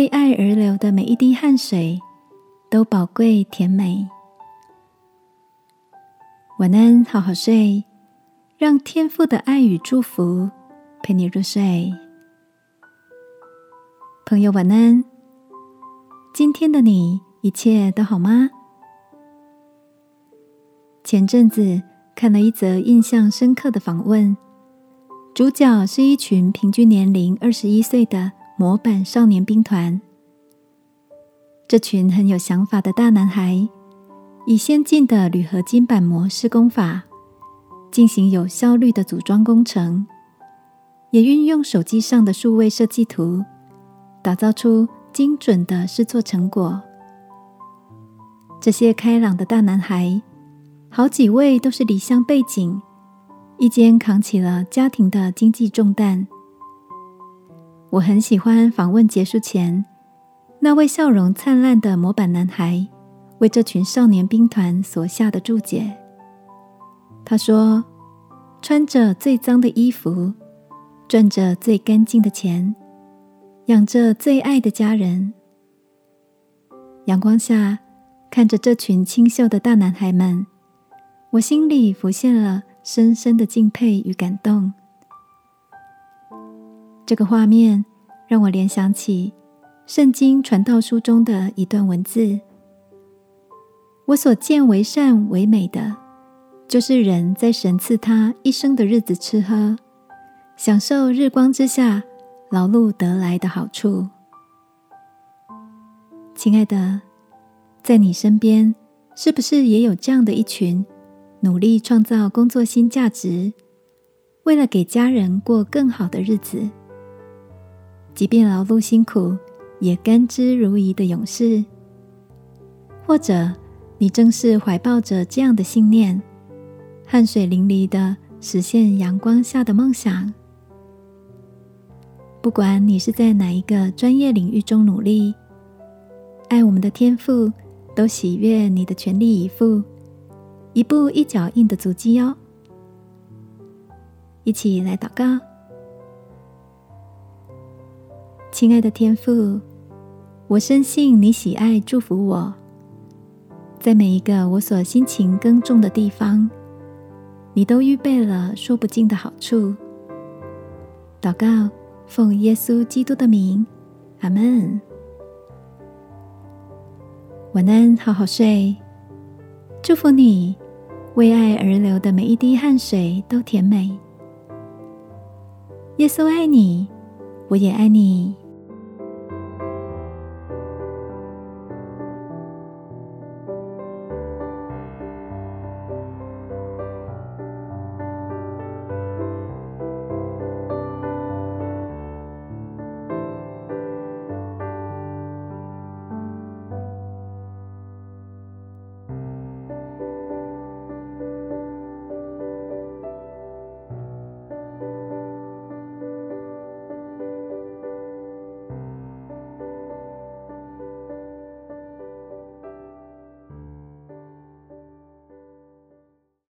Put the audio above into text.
为爱而流的每一滴汗水都宝贵甜美。晚安，好好睡，让天父的爱与祝福陪你入睡。朋友，晚安。今天的你一切都好吗？前阵子看了一则印象深刻的访问。主角是一群平均年龄二十一岁的模板少年兵团。这群很有想法的大男孩，以先进的铝合金板模施工法进行有效率的组装工程，也运用手机上的数位设计图，打造出精准的试作成果。这些开朗的大男孩，好几位都是离乡背景。一肩扛起了家庭的经济重担。我很喜欢访问结束前那位笑容灿烂的模板男孩为这群少年兵团所下的注解。他说：“穿着最脏的衣服，赚着最干净的钱，养着最爱的家人。阳光下看着这群清秀的大男孩们，我心里浮现了。”深深的敬佩与感动，这个画面让我联想起《圣经传道书》中的一段文字：“我所见为善为美的，就是人在神赐他一生的日子吃喝，享受日光之下劳碌得来的好处。”亲爱的，在你身边，是不是也有这样的一群？努力创造工作新价值，为了给家人过更好的日子，即便劳碌辛苦，也甘之如饴的勇士。或者，你正是怀抱着这样的信念，汗水淋漓的实现阳光下的梦想。不管你是在哪一个专业领域中努力，爱我们的天赋，都喜悦你的全力以赴。一步一脚印的足迹哦，一起来祷告。亲爱的天父，我深信你喜爱祝福我，在每一个我所辛勤耕种的地方，你都预备了说不尽的好处。祷告，奉耶稣基督的名，阿门。晚安，好好睡。祝福你，为爱而流的每一滴汗水都甜美。耶稣爱你，我也爱你。